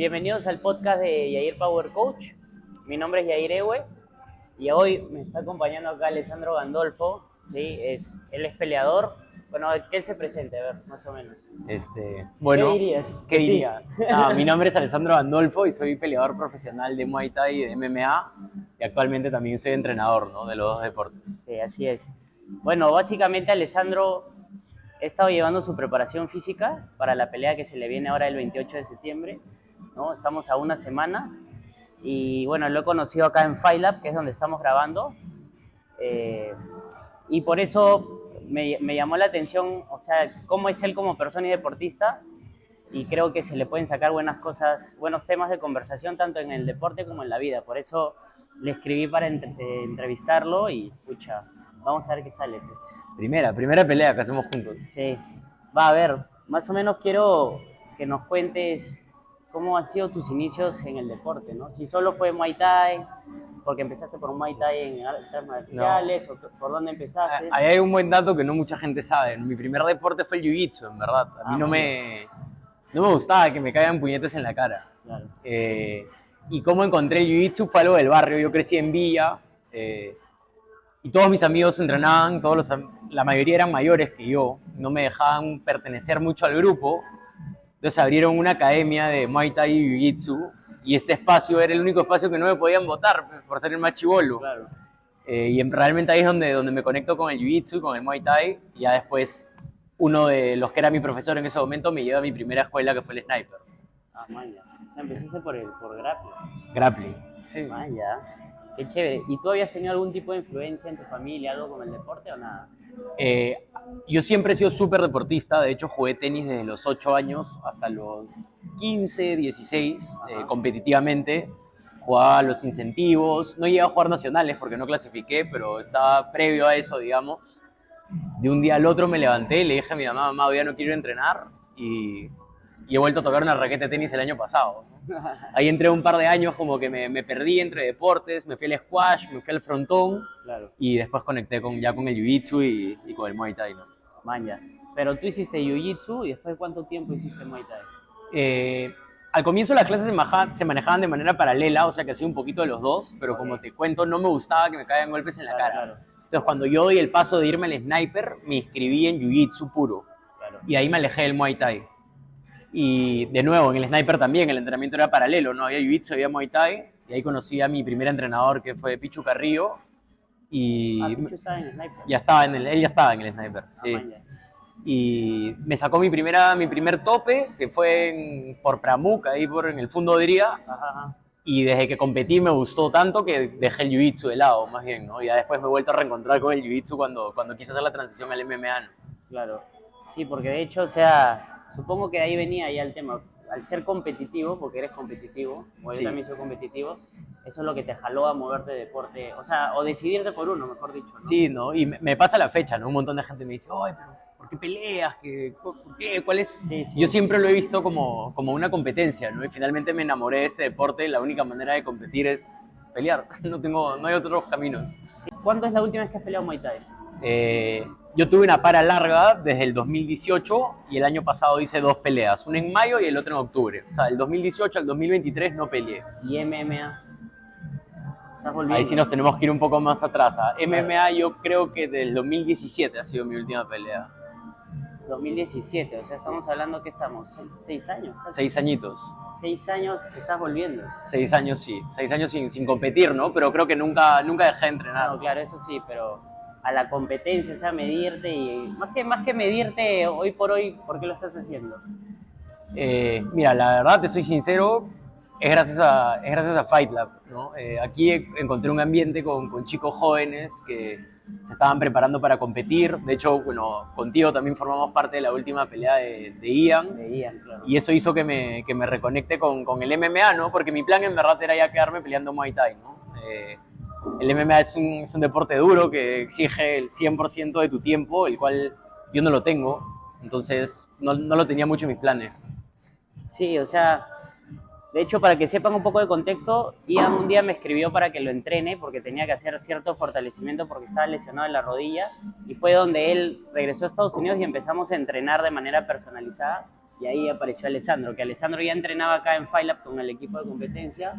Bienvenidos al podcast de Yair Power Coach. Mi nombre es Yair Ewe y hoy me está acompañando acá Alessandro Gandolfo. ¿sí? Es, él es peleador. Bueno, que él se presente, a ver, más o menos. Este, bueno, ¿Qué dirías? ¿Qué diría? Ah, mi nombre es Alessandro Gandolfo y soy peleador profesional de Muay Thai y de MMA y actualmente también soy entrenador ¿no? de los dos deportes. Sí, así es. Bueno, básicamente Alessandro ha estado llevando su preparación física para la pelea que se le viene ahora el 28 de septiembre. ¿No? Estamos a una semana y bueno, lo he conocido acá en Lab, que es donde estamos grabando. Eh, y por eso me, me, llamó la atención, o sea, cómo es él como persona y deportista. Y creo que se le pueden sacar buenas cosas, buenos temas de conversación tanto en el deporte como en la vida. Por eso le escribí para entre, entrevistarlo y, escucha, vamos a ver qué sale. Pues. Primera, primera pelea que hacemos juntos. Sí. Va a ver, más o menos quiero que nos cuentes cómo han sido tus inicios en el deporte, ¿no? Si solo fue Muay Thai, porque empezaste por Muay Thai en artes marciales, no. o por dónde empezaste. Ahí hay un buen dato que no mucha gente sabe. Mi primer deporte fue el Jiu-Jitsu, en verdad. A mí ah, no, me, no me gustaba que me caigan puñetes en la cara. Claro. Eh, y cómo encontré el Jiu-Jitsu fue algo del barrio. Yo crecí en Villa eh, y todos mis amigos entrenaban, todos los, la mayoría eran mayores que yo. No me dejaban pertenecer mucho al grupo entonces abrieron una academia de Muay Thai y Jiu-Jitsu y este espacio era el único espacio que no me podían votar por ser el más chivolo. Claro. Eh, y realmente ahí es donde, donde me conecto con el Jiu-Jitsu, con el Muay Thai y ya después uno de los que era mi profesor en ese momento me lleva a mi primera escuela que fue el Sniper. Ah, maya. O sea, empezaste por, el, por grappling. Grappling. Sí. Maya. Qué chévere. ¿Y tú habías tenido algún tipo de influencia en tu familia, algo con el deporte o nada? Eh, yo siempre he sido súper deportista, de hecho jugué tenis desde los 8 años hasta los 15, 16, eh, competitivamente. Jugaba los incentivos, no llegué a jugar nacionales porque no clasifiqué, pero estaba previo a eso, digamos. De un día al otro me levanté y le dije a mi mamá, mamá, hoy ya no quiero entrenar y, y he vuelto a tocar una raqueta de tenis el año pasado. Ahí entré un par de años como que me, me, perdí entre deportes, me fui al squash, me fui al frontón claro. y después conecté con, ya con el jiu-jitsu y, y, con el muay thai. ¿no? Manja. Pero tú hiciste jiu-jitsu y después cuánto tiempo hiciste muay thai? Eh, al comienzo las clases se, se, manejaban de manera paralela, o sea que hacía un poquito de los dos, pero como te cuento, no me gustaba que me caigan golpes en la claro, cara. Claro. Entonces cuando yo di el paso de irme al sniper, me inscribí en jiu-jitsu puro. Y ahí me alejé del muay thai. Y de nuevo, en el sniper también, el entrenamiento era paralelo, ¿no? Había jiu-jitsu, había muay thai, y ahí conocí a mi primer entrenador, que fue Pichu Carrillo, y... Ah, Pichu estaba en el sniper. Ya estaba en el, él ya estaba en el sniper, sí. Ah, y me sacó mi, primera, mi primer tope, que fue en, por Pramuk, ahí por, en el Fundo de Dría, ajá, ajá. y desde que competí me gustó tanto que dejé el jiu-jitsu de lado, más bien, ¿no? Y ya después me he vuelto a reencontrar con el jiu-jitsu cuando, cuando quise hacer la transición al MMA, ¿no? Claro, sí, porque de hecho, o sea, supongo que ahí venía ya el tema. Al ser competitivo, porque eres competitivo, o yo Sí. también soy competitivo, eso es lo que te jaló a moverte de deporte, o sea, o decidirte por uno, mejor dicho. ¿no? Sí, ¿no? Y me, pasa la fecha, ¿no? Un montón de gente me dice, pero ¿por qué peleas? ¿Qué, ¿Por qué? ¿Cuál es? Sí, sí. Yo siempre lo he visto como, como una competencia, ¿no? Y finalmente me enamoré de ese deporte, la única manera de competir es pelear, no, tengo, no hay otros caminos. ¿Cuándo es la última vez que has peleado Muay Thai? Eh, yo tuve una para larga desde el 2018 y el año pasado hice dos peleas, una en mayo y el otro en octubre. O sea, del 2018 al 2023 no peleé. ¿Y MMA? Ahí sí nos tenemos que ir un poco más atrás. A MMA yo creo que del 2017 ha sido mi última pelea. 2017, o sea, estamos hablando que estamos, seis años. casi. Seis añitos. Seis años que estás volviendo. Seis años sí. Seis años sin, sin competir, ¿no? Pero creo que nunca, nunca dejé de entrenar. No, claro, eso sí, pero a la competencia, o sea, medirte y más que, más que medirte hoy por hoy, ¿por qué lo estás haciendo? Eh, mira, la verdad, te soy sincero, es gracias a, es gracias a Fight Lab. ¿no? Eh, aquí encontré un ambiente con, con, chicos jóvenes que se estaban preparando para competir. De hecho, bueno, contigo también formamos parte de la última pelea de, de Ian. De Ian, claro. Y eso hizo que me, que me reconecte con, con, el MMA, ¿no? Porque mi plan en verdad era ya quedarme peleando Muay Thai, ¿no? Eh, el MMA es un, deporte duro que exige el 100% de tu tiempo, el cual yo no lo tengo. Entonces, no, no lo tenía mucho en mis planes. Sí, o sea, de hecho, para que sepan un poco de contexto, Ian un día me escribió para que lo entrene porque tenía que hacer cierto fortalecimiento porque estaba lesionado en la rodilla y fue donde él regresó a Estados Unidos y empezamos a entrenar de manera personalizada y ahí apareció Alessandro, que Alessandro ya entrenaba acá en FileUp con el equipo de competencia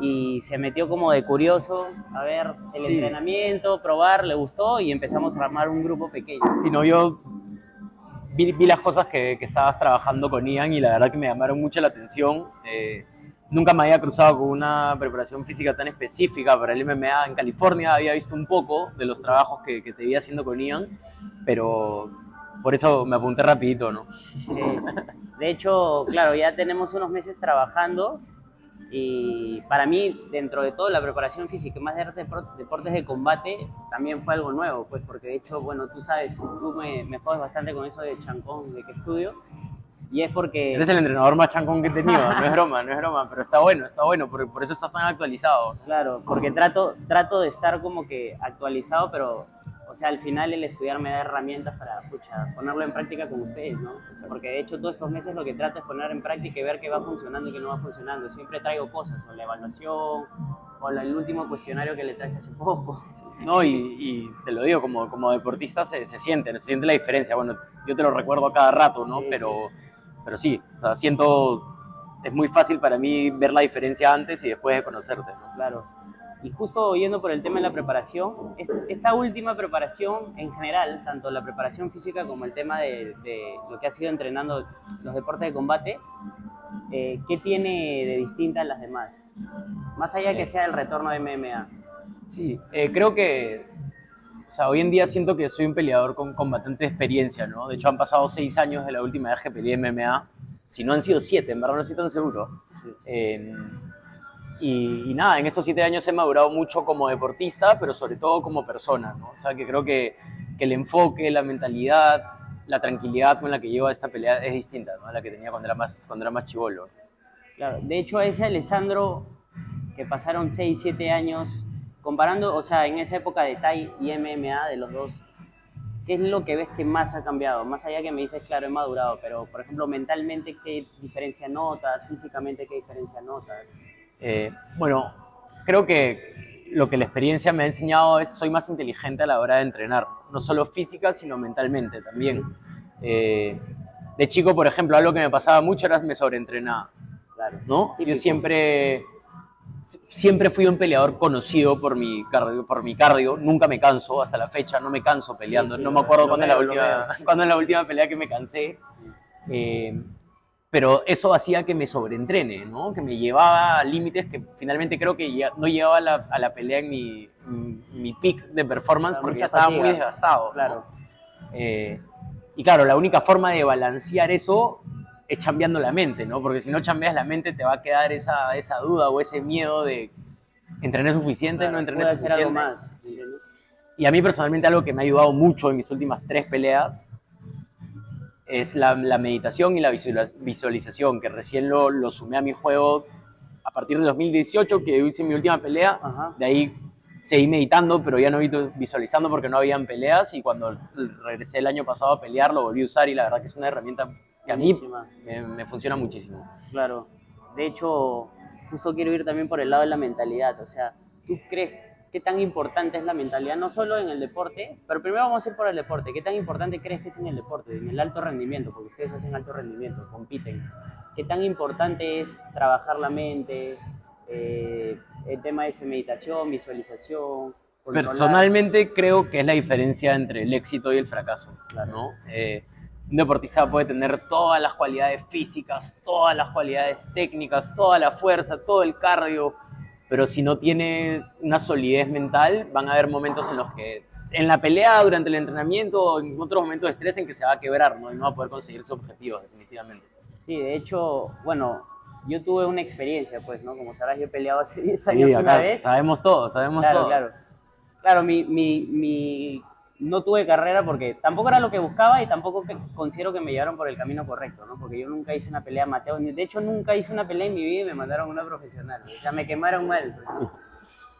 y se metió como de curioso a ver el Sí. entrenamiento, probar, le gustó y empezamos a armar un grupo pequeño. Si no, yo vi, vi las cosas que, que estabas trabajando con Ian y la verdad que me llamaron mucho la atención. Eh, nunca me había cruzado con una preparación física tan específica para el MMA en California. Había visto un poco de los trabajos que, que te iba haciendo con Ian, pero por eso me apunté rapidito, ¿no? Sí. De hecho, claro, ya tenemos unos meses trabajando y para mí, dentro de todo, la preparación física, más de depor- deportes de combate, también fue algo nuevo, pues porque de hecho, bueno, tú sabes, tú me, me jodes bastante con eso de chancón, de que estudio, y es porque... Eres el entrenador más chancón que he tenido, no es broma, no es broma, pero está bueno, está bueno, por, por eso está tan actualizado. Claro, porque trato, trato de estar como que actualizado, pero, o sea, al final el estudiar me da herramientas para, pucha, ponerlo en práctica con ustedes, ¿no? Porque de hecho todos estos meses lo que trato es poner en práctica y ver qué va funcionando y qué no va funcionando. Siempre traigo cosas, o la evaluación, o la- el último cuestionario que le traje hace poco. No, y, y te lo digo, como, como deportista se, se siente, se siente la diferencia. Bueno, yo te lo recuerdo a cada rato, ¿no? Sí, pero, pero sí, o sea, siento, es muy fácil para mí ver la diferencia antes y después de conocerte, ¿no? Claro. Y justo yendo por el tema de la preparación, es- esta última preparación en general, tanto la preparación física como el tema de, de lo que ha sido entrenando los deportes de combate, eh, ¿qué tiene de distinta a las demás? Más allá que Eh. sea el retorno de MMA. Sí, eh, creo que, o sea, hoy en día siento que soy un peleador con, con bastante experiencia, ¿no? De hecho, han pasado seis años de la última vez que peleé MMA, si no han sido siete, en verdad no estoy tan seguro. Eh, y, y nada, en estos siete años he madurado mucho como deportista, pero sobre todo como persona, ¿no? O sea, que creo que, que el enfoque, la mentalidad, la tranquilidad con la que llevo a esta pelea es distinta, ¿no? A la que tenía cuando era más, cuando era más chivolo. Claro, de hecho a ese Alessandro que pasaron 6, 7 años, comparando, o sea, en esa época de Thai y MMA de los dos, ¿qué es lo que ves que más ha cambiado? Más allá que me dices, claro, he madurado, pero por ejemplo, mentalmente, ¿qué diferencia notas? Físicamente, ¿qué diferencia notas? Eh, bueno, creo que lo que la experiencia me ha enseñado es soy más inteligente a la hora de entrenar, no solo física, sino mentalmente también. Eh, de chico, por ejemplo, algo que me pasaba mucho era me sobreentrenaba, Claro. ¿no? Yo siempre, siempre fui un peleador conocido por mi cardio, por mi cardio, nunca me canso, hasta la fecha no me canso peleando, Sí, sí, no me acuerdo cuándo es la última, cuándo es la última pelea que me cansé. Eh, pero eso hacía que me sobreentrene, ¿no? Que me llevaba a límites que finalmente creo que ya no llegaba a la, a la pelea en mi, en mi peak de performance Claro, porque ya estaba muy desgastado. ¿no? Claro. Eh, y claro, la única forma de balancear eso es cambiando la mente, ¿no? Porque si no cambias la mente te va a quedar esa, esa duda o ese miedo de entrené suficiente, no entrené algo suficiente. más. Y a mí personalmente algo que me ha ayudado mucho en mis últimas tres peleas es la, la meditación y la visualiz- visualización, que recién lo, lo sumé a mi juego a partir de 2018, que hice mi última pelea. Ajá. De ahí seguí meditando, pero ya no vi- visualizando porque no habían peleas. Y cuando regresé el año pasado a pelear, lo volví a usar y la verdad que es una herramienta que a mí me, me funciona muchísimo. Claro. De hecho, justo quiero ir también por el lado de la mentalidad. O sea, ¿tú crees qué tan importante es la mentalidad? No solo en el deporte, pero primero vamos a ir por el deporte. ¿Qué tan importante crees que es en el deporte, en el alto rendimiento? Porque ustedes hacen alto rendimiento, compiten. ¿Qué tan importante es trabajar la mente? eh, el tema de esa meditación, visualización. controlar? Personalmente creo que es la diferencia entre el éxito y el fracaso. ¿no? Eh, un deportista puede tener todas las cualidades físicas, todas las cualidades técnicas, toda la fuerza, todo el cardio, pero si no tiene una solidez mental, van a haber momentos en los que, en la pelea, durante el entrenamiento, o en otros momentos de estrés, en que se va a quebrar ¿no? y no va a poder conseguir sus objetivos, definitivamente. Sí, de hecho, bueno, yo tuve una experiencia, pues, ¿no? Como sabrás, yo he peleado hace 10 años Sí, una vez. sabemos todo, sabemos Claro, todo. claro. Claro, mi, mi, mi- no tuve carrera porque tampoco era lo que buscaba y tampoco que- considero que me llevaron por el camino correcto, ¿no? Porque yo nunca hice una pelea ni- de hecho nunca hice una pelea en mi vida y me mandaron a una profesional, o sea, me quemaron mal. pues, ¿no?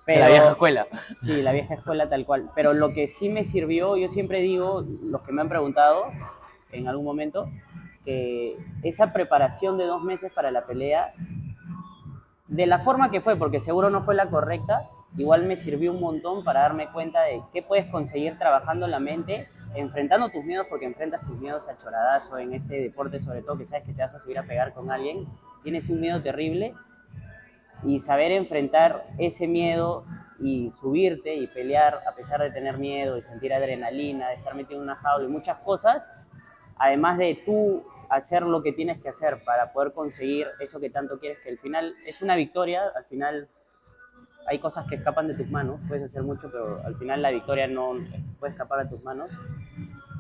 De la vieja escuela. Sí, la vieja escuela tal cual. Pero lo que sí me sirvió, yo siempre digo, los que me han preguntado en algún momento, que esa preparación de dos meses para la pelea, de la forma que fue, porque seguro no fue la correcta, igual me sirvió un montón para darme cuenta de qué puedes conseguir trabajando la mente enfrentando tus miedos, porque enfrentas tus miedos a choradazo en este deporte, sobre todo que sabes que te vas a subir a pegar con alguien, tienes un miedo terrible. Y saber enfrentar ese miedo y subirte y pelear a pesar de tener miedo, y sentir adrenalina, de estar metido en una jaula y muchas cosas, además de tú hacer lo que tienes que hacer para poder conseguir eso que tanto quieres, que al final es una victoria, al final hay cosas que escapan de tus manos, puedes hacer mucho, pero al final la victoria no puede escapar de tus manos.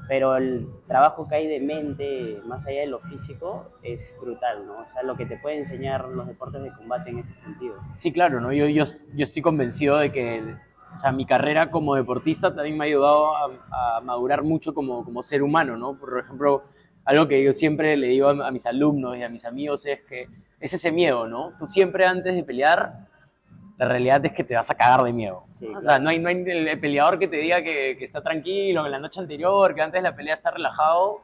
Pero el trabajo que hay de mente, más allá de lo físico, es brutal, ¿no? O sea, lo que te puede enseñar los deportes de combate en ese sentido. Sí, claro, ¿no? Yo, yo, yo estoy convencido de que o sea, mi carrera como deportista también me ha ayudado a, madurar mucho como, como ser humano, ¿no? Por ejemplo, algo que yo siempre le digo a mis alumnos y a mis amigos es que es ese miedo, ¿no? Tú siempre antes de pelear la realidad es que te vas a cagar de miedo. Sí, o sea, no hay, no hay el peleador que te diga que, que, está tranquilo, que la noche anterior, que antes de la pelea está relajado.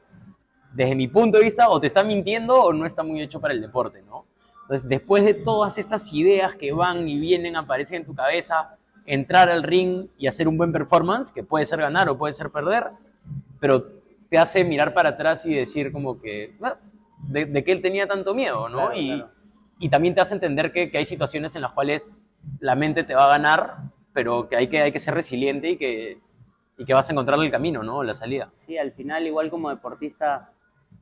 Desde mi punto de vista, o te está mintiendo o no está muy hecho para el deporte, ¿no? Entonces, después de todas estas ideas que van y vienen, aparecen en tu cabeza, entrar al ring y hacer un buen performance, que puede ser ganar o puede ser perder, pero te hace mirar para atrás y decir como que, ah, de, de que él tenía tanto miedo, ¿no? Claro, y, claro. y también te hace entender que, que hay situaciones en las cuales la mente te va a ganar, pero que hay que, hay que ser resiliente y que, y que vas a encontrar el camino, ¿no? La salida. Sí, al final, igual como deportista,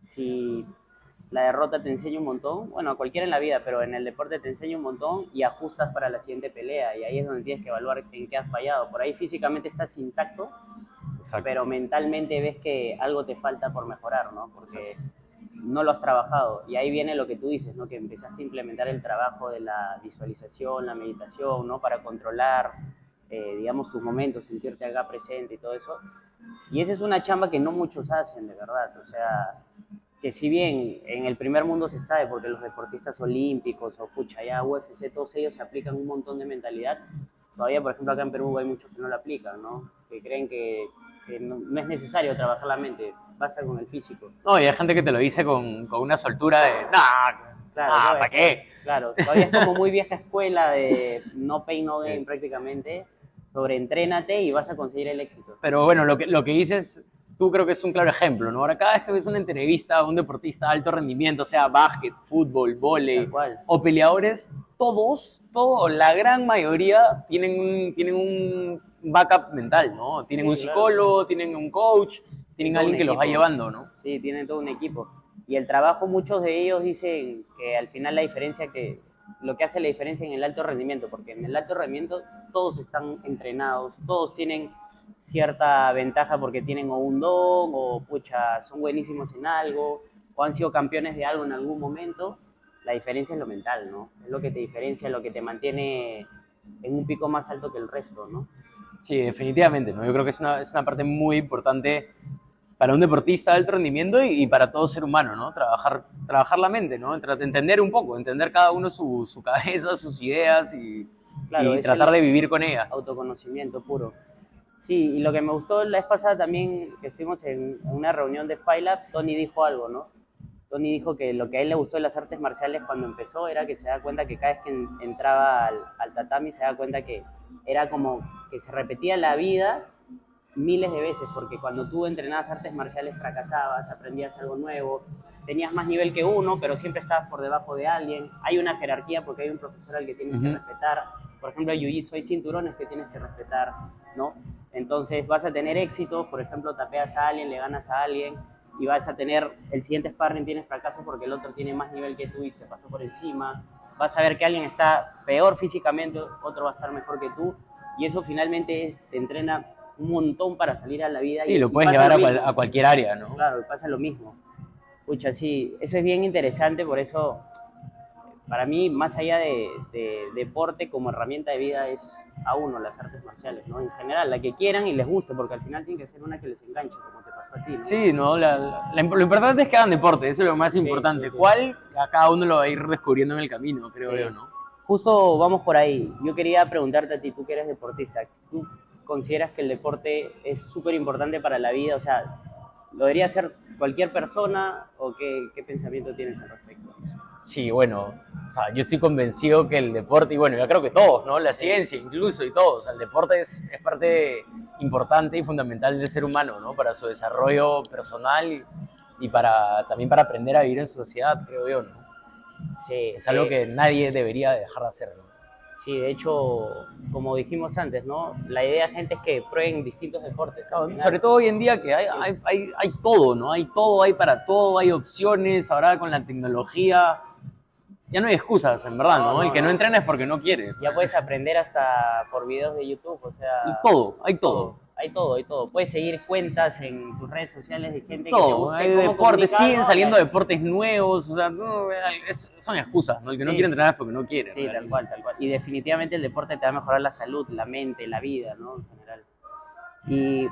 si la derrota te enseña un montón, bueno, a cualquiera en la vida, pero en el deporte te enseña un montón y ajustas para la siguiente pelea y ahí es donde tienes que evaluar en qué has fallado. Por ahí físicamente estás intacto, Exacto. pero mentalmente ves que algo te falta por mejorar, ¿no? Porque no lo has trabajado. Y ahí viene lo que tú dices, ¿no? Que empezaste a implementar el trabajo de la visualización, la meditación, ¿no? Para controlar, eh, digamos, tus momentos, sentirte acá presente y todo eso. Y esa es una chamba que no muchos hacen, de verdad. O sea, que si bien en el primer mundo se sabe, porque los deportistas olímpicos o pucha, ya UFC, todos ellos se aplican un montón de mentalidad, todavía, por ejemplo, acá en Perú hay muchos que no la aplican, ¿no? Que creen que, no, es necesario trabajar la mente, basta con el físico. No, y hay gente que te lo dice con, con una soltura de, nah, claro, ah, ¿para qué? Claro, todavía es como muy vieja escuela de no pain, no gain Sí. prácticamente, sobre entrénate y vas a conseguir el éxito. Pero bueno, lo que, lo que dices, tú creo que es un claro ejemplo, ¿no? Ahora, cada vez que ves una entrevista a un deportista de alto rendimiento, sea básquet, fútbol, cual. o peleadores, todos, todo, la gran mayoría tienen un, tienen un backup mental, ¿no? Tienen Sí, un claro. psicólogo, tienen un coach, tienen alguien que los va llevando, ¿no? Sí, tienen todo un equipo. Y el trabajo, muchos de ellos dicen que al final la diferencia que lo que hace la diferencia en el alto rendimiento, porque en el alto rendimiento todos están entrenados, todos tienen cierta ventaja porque tienen o un don o pucha, son buenísimos en algo o han sido campeones de algo en algún momento. La diferencia es lo mental, ¿no? Es lo que te diferencia, lo que te mantiene en un pico más alto que el resto, ¿no? Sí, definitivamente, ¿no? Yo creo que es una, es una parte muy importante para un deportista de alto rendimiento y, y para todo ser humano, ¿no? Trabajar, trabajar la mente, ¿no? Entender un poco, entender cada uno su, su cabeza, sus ideas y, Claro, y tratar de vivir con ellas. autoconocimiento puro. Sí, y lo que me gustó la vez pasada también, que estuvimos en en una reunión de FileUp, Tony dijo algo, ¿no? Tony dijo que lo que a él le gustó de las artes marciales cuando empezó era que se da cuenta que cada vez que en- entraba al, al tatami se da cuenta que era como que se repetía la vida miles de veces, porque cuando tú entrenabas artes marciales fracasabas, aprendías algo nuevo, tenías más nivel que uno, pero siempre estabas por debajo de alguien. Hay una jerarquía porque hay un profesor al que tienes que respetar. Por ejemplo, en Jiu-Jitsu hay cinturones que tienes que respetar, ¿no? Entonces vas a tener éxitos, por ejemplo, tapeas a alguien, le ganas a alguien, y vas a tener el siguiente sparring tienes fracaso porque el otro tiene más nivel que tú y te pasó por encima. Vas a ver que alguien está peor físicamente, otro va a estar mejor que tú, y eso finalmente es- te entrena un montón para salir a la vida. Sí, y- lo y puedes pasa llevar a, lo cual- mismo. a cualquier área, ¿no? Claro, pasa lo mismo. Pucha, sí, eso es bien interesante, por eso, para mí, más allá de, de deporte como herramienta de vida, es a uno las artes marciales, ¿no? En general, la que quieran y les guste, porque al final tiene que ser una que les enganche, como te pasó a ti, ¿no? Sí, no, la- la- la- lo importante es que hagan deporte, eso es lo más importante. sí, sí. ¿Cuál? A cada uno lo va a ir descubriendo en el camino, creo Sí. yo, ¿no? Justo vamos por ahí. Yo quería preguntarte a ti, tú que eres deportista, ¿tú consideras que el deporte es súper importante para la vida? O sea, ¿lo debería hacer cualquier persona o qué, qué pensamiento tienes al respecto? Sí, bueno, o sea, yo estoy convencido que el deporte, y bueno, yo creo que todos, ¿no? La ciencia incluso y todos, o sea, el deporte es, es parte importante y fundamental del ser humano, ¿no? Para su desarrollo personal y, para, también para aprender a vivir en sociedad, creo yo, ¿no? Sí, Es algo eh, que nadie debería dejar de hacer, ¿no? Sí, de hecho, como dijimos antes, ¿no? La idea, gente, es que prueben distintos deportes. Claro, sobre todo hoy en día que hay, hay, hay, hay todo, ¿no? Hay todo, hay para todo, hay opciones, ahora con la tecnología. Ya no hay excusas, en verdad, ¿no? No, no, El que no no. entrena es porque no quiere. Ya puedes aprender hasta por videos de YouTube, o sea... Y todo, hay todo. Hay todo, hay todo. Puedes seguir cuentas en tus redes sociales de gente que te Todo, guste hay deportes, siguen saliendo deportes nuevos, o sea, no, es- son excusas, ¿no? El que no quiere entrenar es porque no quiere. Sí, tal cual, tal cual. Y definitivamente el deporte te va a mejorar la salud, la mente, la vida, ¿no? En general. Y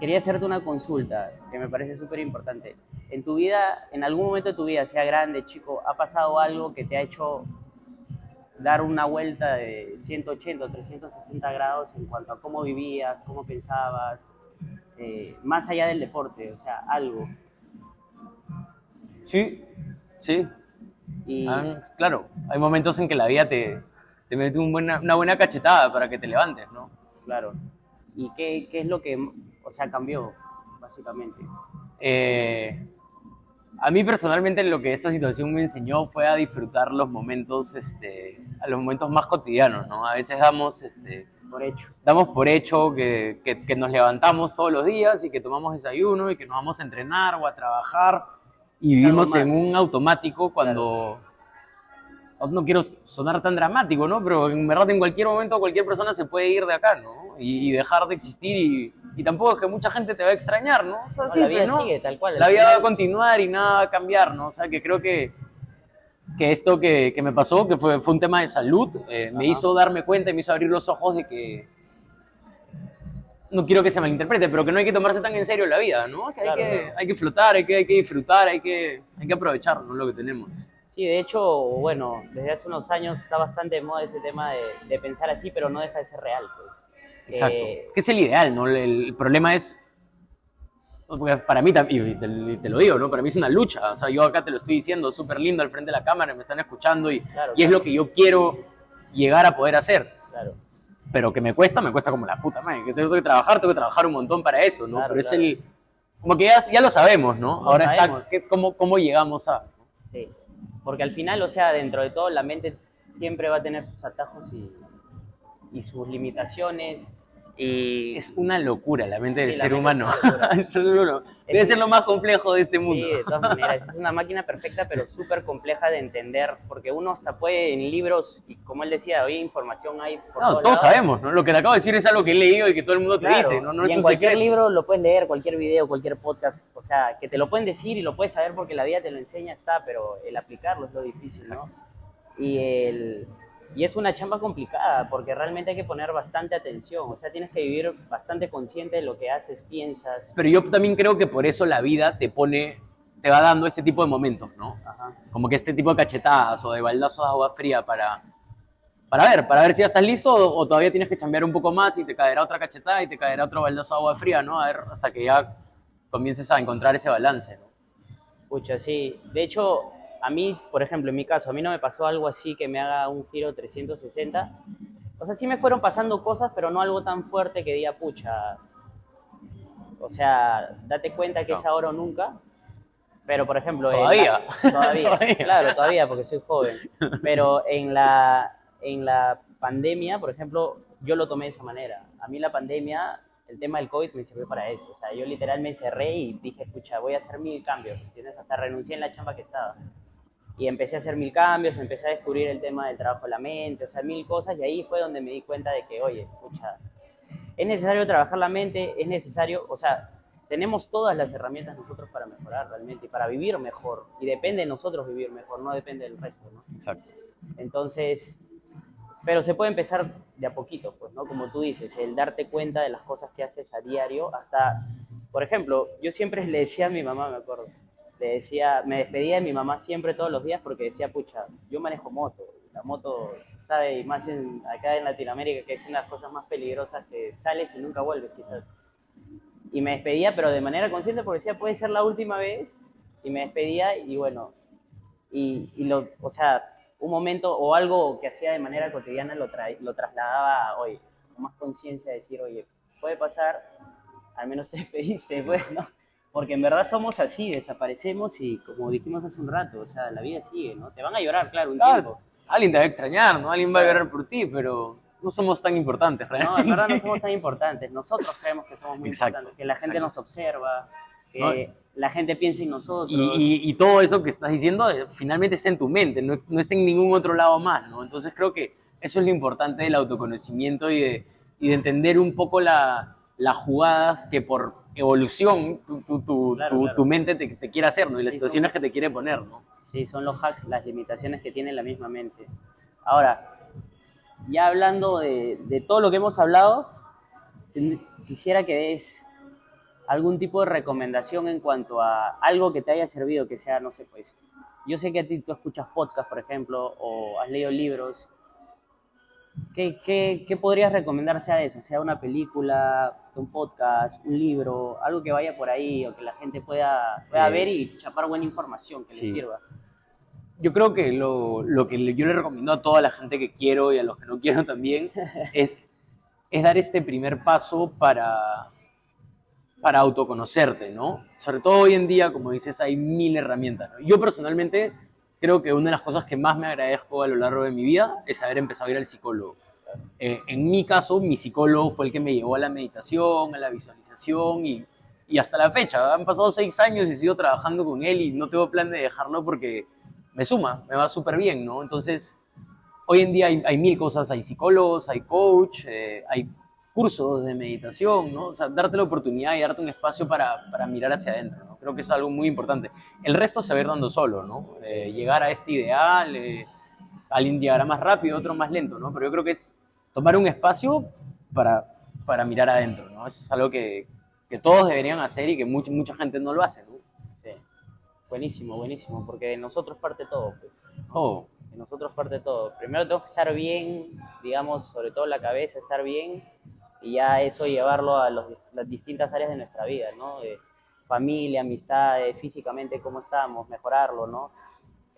quería hacerte una consulta que me parece súper importante. En tu vida, en algún momento de tu vida, sea grande, chico, ¿ha pasado algo que te ha hecho dar una vuelta de 180 o 360 grados en cuanto a cómo vivías, cómo pensabas, eh, más allá del deporte, o sea, algo? Sí, sí. Y, Ah, claro, hay momentos en que la vida te, te mete un buena- una buena cachetada para que te levantes, ¿no? claro. ¿Y qué, qué es lo que, o sea, cambió, básicamente? Eh, a mí personalmente lo que esta situación me enseñó fue a disfrutar los momentos, este, a los momentos más cotidianos, ¿no? A veces damos, este, Por hecho. damos por hecho que, que- que nos levantamos todos los días y que tomamos desayuno y que nos vamos a entrenar o a trabajar y vivimos en un automático cuando... No quiero sonar tan dramático, ¿no? Pero en verdad en cualquier momento cualquier persona se puede ir de acá, ¿no? Y, y dejar de existir y, y tampoco es que mucha gente te va a extrañar, ¿no? O sea, No, sí, la vida ¿no? sigue tal cual. La vida va a continuar y nada va a cambiar, ¿no? O sea, que creo que, que esto que, que me pasó, que fue, fue un tema de salud, eh, me hizo darme cuenta y me hizo abrir los ojos de que, no quiero que se malinterprete, pero que no hay que tomarse tan en serio la vida, ¿no? Que hay, que, hay que flotar, hay que, hay que disfrutar, hay que, hay que aprovechar ¿no? lo que tenemos. Sí, de hecho, bueno, desde hace unos años está bastante de moda ese tema de, de pensar así, pero no deja de ser real, pues. Exacto. Eh, Que es el ideal, ¿no? El, problema es, porque para mí, y te, te lo digo, ¿no? Para mí es una lucha, o sea, yo acá te lo estoy diciendo súper lindo al frente de la cámara, me están escuchando y, Claro, y es claro. lo que yo quiero llegar a poder hacer. claro, pero que me cuesta, me cuesta como la puta madre, que tengo que trabajar, tengo que trabajar un montón para eso, ¿no? Claro, pero es el, como que ya, ya lo sabemos, ¿no? Lo Ahora sabemos. está, ¿qué- cómo, ¿cómo llegamos a...? sí. Porque al final, o sea, dentro de todo, la mente siempre va a tener sus atajos y, y sus limitaciones. Y Es una locura la mente del Sí, la ser mente humano. es una Debe Es- ser lo más complejo de este Sí, mundo. de todas maneras, es una máquina perfecta, pero súper compleja de entender, porque uno hasta puede en libros, y como él decía, hoy información hay por No, todos sabemos, ¿no? Lo que te acabo de decir es algo que he leído y que todo el mundo te Claro, dice, ¿no? No y es en un cualquier secreto. libro lo puedes leer, cualquier video, cualquier podcast, o sea, que te lo pueden decir y lo puedes saber porque la vida te lo enseña, está, pero el aplicarlo es lo difícil, ¿no? Y, el, y es una chamba complicada porque realmente hay que poner bastante atención, o sea, tienes que vivir bastante consciente de lo que haces, piensas. Pero yo también creo que por eso la vida te pone, te va dando este tipo de momentos, ¿no? Ajá. como que este tipo de cachetadas o de baldazos de agua fría para, para ver, para ver si ya estás listo o, o todavía tienes que cambiar un poco más y te caerá otra cachetada y te caerá otro baldazo de agua fría, ¿no? A ver, hasta que ya comiences a encontrar ese balance, ¿no? Pucha, sí. De hecho, a mí, por ejemplo, en mi caso, a mí no me pasó algo así que me haga un giro 360. O sea, sí me fueron pasando cosas, pero no algo tan fuerte que diga, pucha. O sea, date cuenta que No. es ahora o nunca. Pero, por ejemplo... Todavía. la- todavía. Todavía. Claro, todavía, porque soy joven. Pero en la, en la pandemia, por ejemplo, yo lo tomé de esa manera. A mí la pandemia, el tema del COVID me sirvió para eso. O sea, yo literal me encerré y dije, escucha, voy a hacer mil cambios. ¿Entiendes? Hasta renuncié en la chamba que estaba. Y empecé a hacer mil cambios, empecé a descubrir el tema del trabajo de la mente, o sea, mil cosas. Y ahí fue donde me di cuenta de que, oye, escucha, es necesario trabajar la mente, es necesario, o sea, tenemos todas las herramientas nosotros para mejorar realmente y para vivir mejor. Y depende de nosotros vivir mejor, no depende del resto, ¿no? Exacto. Entonces, pero se puede empezar de a poquito, pues, ¿no? Como tú dices, el darte cuenta de las cosas que haces a diario, hasta, por ejemplo, yo siempre le decía a mi mamá, me acuerdo, le decía, me despedía de mi mamá siempre todos los días porque decía, pucha, yo manejo moto, la moto se sabe, y más acá en Latinoamérica, que es una de las cosas más peligrosas que sales y nunca vuelves, quizás. Y me despedía, pero de manera consciente porque decía, puede ser la última vez, y me despedía, y bueno, y, lo, o sea, un momento o algo que hacía de manera cotidiana lo, tra- lo trasladaba hoy, con más conciencia de decir, oye, puede pasar, al menos te despediste, pues, ¿no? Porque en verdad somos así, desaparecemos y como dijimos hace un rato, o sea, la vida sigue, ¿no? Te van a llorar, claro, un Claro. tiempo. Alguien te va a extrañar, ¿no? Alguien va a llorar por ti, pero no somos tan importantes, No, realmente. en verdad no somos tan importantes. Nosotros creemos que somos muy Exacto, importantes, que la gente exacto. nos observa, que No. la gente piensa en nosotros. Y, y- y todo eso que estás diciendo eh, finalmente está en tu mente, no, no está en ningún otro lado más, ¿no? Entonces creo que eso es lo importante del autoconocimiento y de, y de entender un poco la- las jugadas que por evolución tu, tu, tu, Claro, tu- claro. tu mente te, te quiere hacer, ¿no? Y las Sí, situaciones que te quiere poner, ¿no? Sí, son los hacks, las limitaciones que tiene la misma mente. Ahora, ya hablando de, de todo lo que hemos hablado, quisiera que des algún tipo de recomendación en cuanto a algo que te haya servido, que sea, no sé, pues, yo sé que a ti tú escuchas podcast, por ejemplo, o has leído libros. ¿Qué, qué, qué podrías recomendar sea de eso? Sea una película, un podcast, un libro, algo que vaya por ahí o que la gente pueda, pueda Eh, ver y chapar buena información que sí. le sirva. Yo creo que lo, lo que yo le recomiendo a toda la gente que quiero y a los que no quiero también es, es dar este primer paso para, para autoconocerte, ¿no? Sobre todo hoy en día, como dices, hay mil herramientas. ¿no? Yo personalmente creo que una de las cosas que más me agradezco a lo largo de mi vida es haber empezado a ir al psicólogo. Eh, en mi caso, mi psicólogo fue el que me llevó a la meditación, a la visualización y, y hasta la fecha. Han pasado seis años y sigo trabajando con él y no tengo plan de dejarlo porque me suma, me va súper bien, ¿no? Entonces, hoy en día hay, mil cosas, hay psicólogos, hay coach, eh, hay cursos de meditación, ¿no? O sea, darte la oportunidad y darte un espacio para, para mirar hacia adentro, ¿no? Creo que es algo muy importante. El resto se va a ir dando solo, ¿no? Eh, llegar a este ideal, eh, alguien llegará más rápido, otro más lento, ¿no? Pero yo creo que es tomar un espacio para, para mirar adentro, ¿no? Eso es algo que, que todos deberían hacer y que mucha, mucha gente no lo hace, ¿no? Sí. Buenísimo, buenísimo, porque de nosotros parte todo, pues. Todo. De nosotros parte todo. Primero tenemos que estar bien, digamos, sobre todo la cabeza, estar bien, y ya eso llevarlo a los- las distintas áreas de nuestra vida, ¿no? Familia, amistades, físicamente, cómo estamos, mejorarlo, ¿no?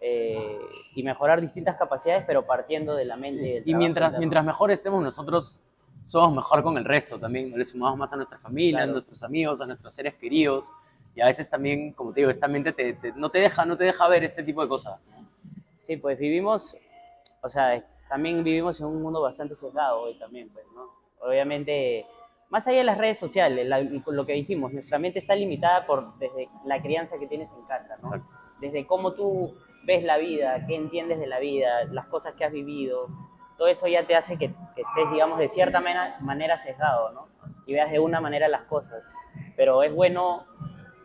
Eh, y mejorar distintas capacidades, pero partiendo de la mente. y del Y trabajo mientras, mientras mejor estemos nosotros, somos mejor con el resto también. Le sumamos más a nuestra familia, Claro. a nuestros amigos, a nuestros seres queridos. Y a veces también, como te digo, esta mente te- te- no, te deja, no te deja ver este tipo de cosas. Sí, pues vivimos, o sea, también vivimos en un mundo bastante sesgado hoy también, pues, ¿no? Obviamente, más allá de las redes sociales, la- lo que dijimos, nuestra mente está limitada por desde la crianza que tienes en casa, ¿no? Exacto. Desde cómo tú ves la vida, qué entiendes de la vida, las cosas que has vivido, todo eso ya te hace que, que estés, digamos, de cierta manera, manera sesgado, ¿no? Y veas de una manera las cosas. Pero es bueno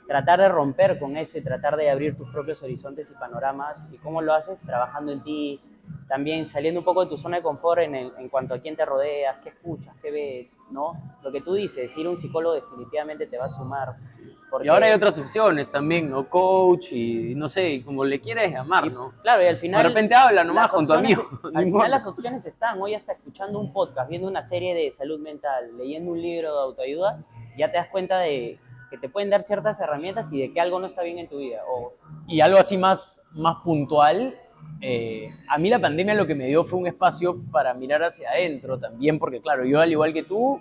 tratar de romper con eso y tratar de abrir tus propios horizontes y panoramas. ¿Y cómo lo haces? Trabajando en ti, también saliendo un poco de tu zona de confort en, el- en cuanto a quién te rodeas, qué escuchas, qué ves, ¿no? Lo que tú dices, ir a un psicólogo definitivamente te va a sumar. porque- Y ahora hay otras opciones también, ¿no? Coach y no sé, como le quieres llamar, y- ¿no? Claro, y al final... De repente habla nomás con tu amigo. Al final las opciones están, hoy hasta escuchando un podcast, viendo una serie de salud mental, leyendo un libro de autoayuda, ya te das cuenta de que te pueden dar ciertas herramientas y de que algo no está bien en tu vida. O, Y algo así más, más puntual, eh, a mí la pandemia lo que me dio fue un espacio para mirar hacia adentro también, porque claro, yo al igual que tú,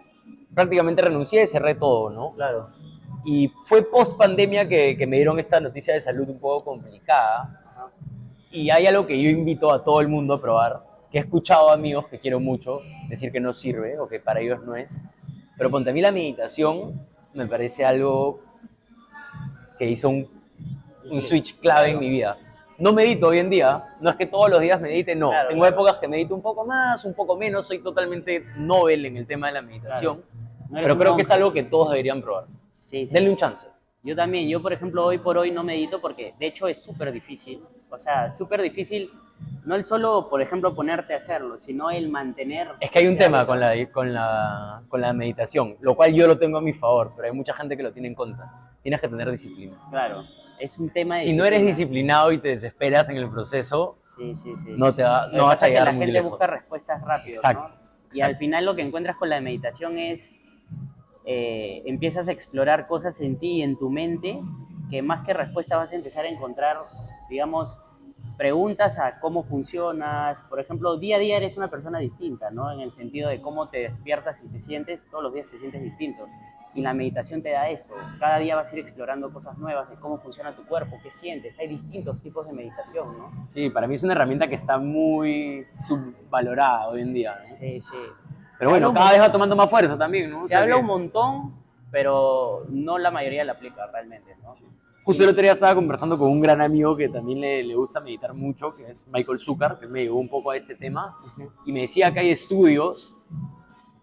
prácticamente renuncié y cerré todo, ¿no? claro, Y fue post pandemia que, que me dieron esta noticia de salud un poco complicada. Y hay algo que yo invito a todo el mundo a probar, que he escuchado a amigos que quiero mucho decir que no sirve o que para ellos no es. Pero ponte a mí la meditación me parece algo que hizo un, un switch clave en mi vida. No medito hoy en día, no es que todos los días medite, no. Claro, Tengo claro. épocas que medito un poco más, un poco menos, soy totalmente novel en el tema de la meditación. No Pero creo que es algo que todos deberían probar. Sí, sí. Denle un chance. Yo también, yo por ejemplo hoy por hoy no medito porque de hecho es súper difícil. O sea, súper difícil, no el solo, por ejemplo, ponerte a hacerlo, sino el mantener... Es que hay un tema con la, con, la, con la meditación, lo cual yo lo tengo a mi favor, pero hay mucha gente que lo tiene en contra. Tienes que tener disciplina. Claro, es un tema de... Si no eres disciplina. disciplinado y te desesperas en el proceso, Sí, sí, sí. no, te va- no vas a es que llegar la muy gente lejos. busca respuestas rápido, Exacto, ¿no? Y al final lo que encuentras con la meditación es eh, empiezas a explorar cosas en ti y en tu mente que más que respuestas vas a empezar a encontrar, digamos, preguntas a cómo funcionas. Por ejemplo, día a día eres una persona distinta, ¿no? En el sentido de cómo te despiertas y te sientes, todos los días te sientes distinto. Y la meditación te da eso. Cada día vas a ir explorando cosas nuevas de cómo funciona tu cuerpo, qué sientes. Hay distintos tipos de meditación, ¿no? Sí, para mí es una herramienta que está muy subvalorada hoy en día. ¿no? Sí, sí. Pero bueno, cada vez va tomando más fuerza también, ¿no? O Se sea habla que- un montón, pero no la mayoría la aplica realmente, ¿no? Justo el otro día estaba conversando con un gran amigo que también le, le gusta meditar mucho, que es Michael Zucker, que me llevó un poco a este tema, y me decía que hay estudios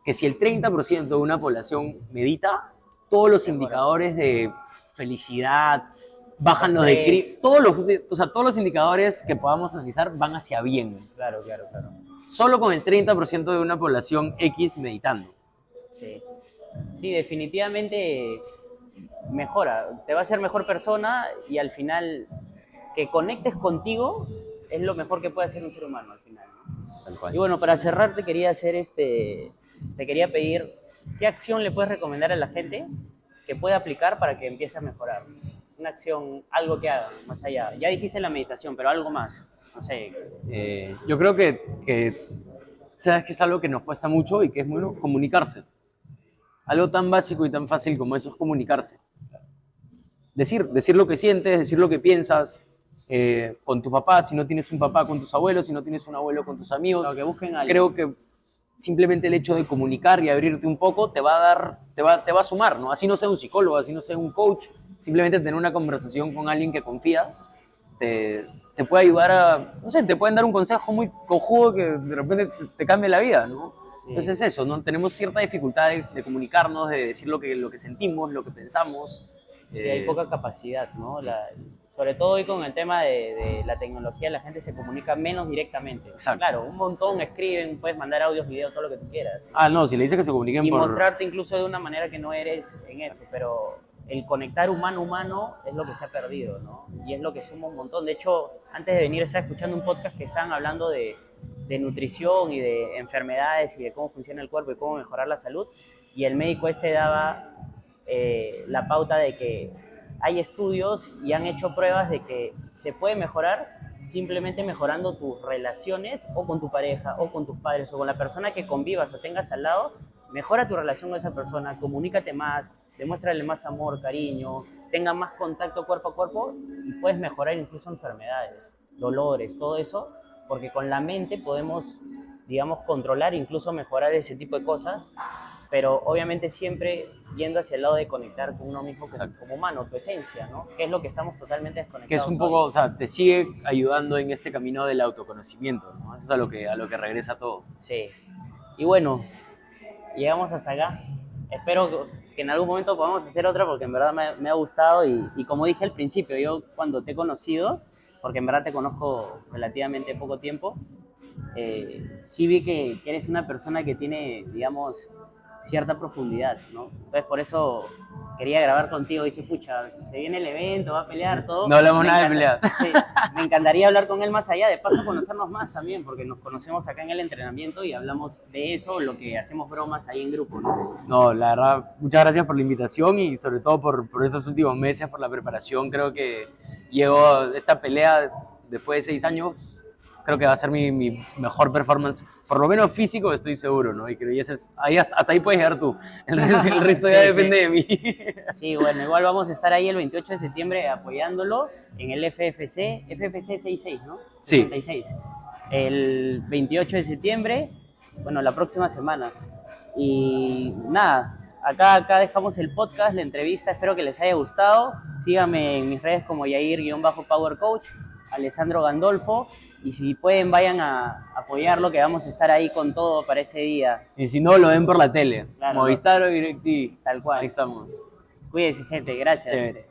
que si el 30% de una población medita, todos los indicadores de felicidad, bajan los de todos los, o sea, todos los indicadores que podamos analizar van hacia bien. Claro, claro, claro. Solo con el 30% de una población X meditando. Sí. Sí, definitivamente mejora. Te va a hacer mejor persona y al final que conectes contigo es lo mejor que puede hacer un ser humano al final. Y bueno, para cerrar te quería hacer este, te quería pedir qué acción le puedes recomendar a la gente que pueda aplicar para que empiece a mejorar. Una acción, algo que haga más allá. Ya dijiste la meditación, pero algo más. No sé. Eh, yo creo que, que, sabes que es algo que nos cuesta mucho y que es bueno comunicarse. Algo tan básico y tan fácil como eso es comunicarse. Decir, decir lo que sientes, decir lo que piensas eh, con tu papá, si no tienes un papá con tus abuelos, si no tienes un abuelo con tus amigos. Lo que busquen algo. Creo que simplemente el hecho de comunicar y abrirte un poco te va a dar, te va, te va a sumar, ¿no? Así no sea un psicólogo, así no sea un coach, simplemente tener una conversación con alguien que confías te, te puede ayudar a, no sé, te pueden dar un consejo muy cojudo que de repente te, te cambie la vida, ¿no? Sí. Entonces eso, ¿no? Tenemos cierta dificultad de, de comunicarnos, de decir lo que, lo que sentimos, lo que pensamos. Sí, hay Eh, poca capacidad, ¿no? La- sobre todo hoy con el tema de, de la tecnología, la gente se comunica menos directamente. Exacto. Claro, un montón escriben, puedes mandar audios, videos, todo lo que tú quieras. Ah, no, si le dices que se comuniquen Y por... mostrarte incluso de una manera que no eres en eso, pero el conectar humano a humano es lo que se ha perdido, ¿no? Y es lo que suma un montón. De hecho, antes de venir estaba escuchando un podcast que estaban hablando de, de nutrición y de enfermedades y de cómo funciona el cuerpo y cómo mejorar la salud. Y el médico este daba eh, la pauta de que hay estudios y han hecho pruebas de que se puede mejorar simplemente mejorando tus relaciones o con tu pareja o con tus padres o con la persona que convivas o tengas al lado, mejora tu relación con esa persona, comunícate más, demuéstrale más amor, cariño, tenga más contacto cuerpo a cuerpo y puedes mejorar incluso enfermedades, dolores, todo eso, porque con la mente podemos, digamos, controlar, incluso mejorar ese tipo de cosas, pero obviamente siempre yendo hacia el lado de conectar con uno mismo como, humano, tu esencia, ¿no? Que es lo que estamos totalmente desconectados. que es un hoy. poco, o sea, te sigue ayudando en este camino del autoconocimiento, ¿no? Eso es a lo que, a lo que regresa todo. Sí. Y bueno, llegamos hasta acá. Espero que en algún momento podamos hacer otra porque en verdad me, me ha gustado y, y como dije al principio, yo cuando te he conocido, porque en verdad te conozco relativamente poco tiempo, eh, sí vi que, que eres una persona que tiene, digamos, cierta profundidad, ¿no? Entonces por eso quería grabar contigo, dije, pucha, se viene el evento, va a pelear todo. No hablamos Me nada de encanta- Sí, me encantaría hablar con él más allá, de paso conocernos más también, porque nos conocemos acá en el entrenamiento y hablamos de eso, lo que hacemos bromas ahí en grupo, ¿no? No, la verdad, muchas gracias por la invitación y sobre todo por, por estos últimos meses, por la preparación. Creo que llegó esta pelea después de seis años, creo que va a ser mi, mi mejor performance, por lo menos físico, estoy seguro, ¿no? Y creo y ese es, ahí, hasta, hasta ahí puedes llegar tú. El resto, el resto ya Sí, sí. depende de mí. Sí, bueno, igual vamos a estar ahí el 28 de septiembre apoyándolo en el FFC, FFC 66, ¿no? Sí. 66. El 28 de septiembre, bueno, la próxima semana. Y nada, acá, acá dejamos el podcast, la entrevista, espero que les haya gustado. Síganme en mis redes como Yair-Power Coach, Alessandro Gandolfo. Y si pueden, vayan a apoyarlo, que vamos a estar ahí con todo para ese día. Y si no, lo ven por la tele. Claro. Movistar o DirecTV. Tal cual. Ahí estamos. Cuídense, gente. Gracias. Chévere.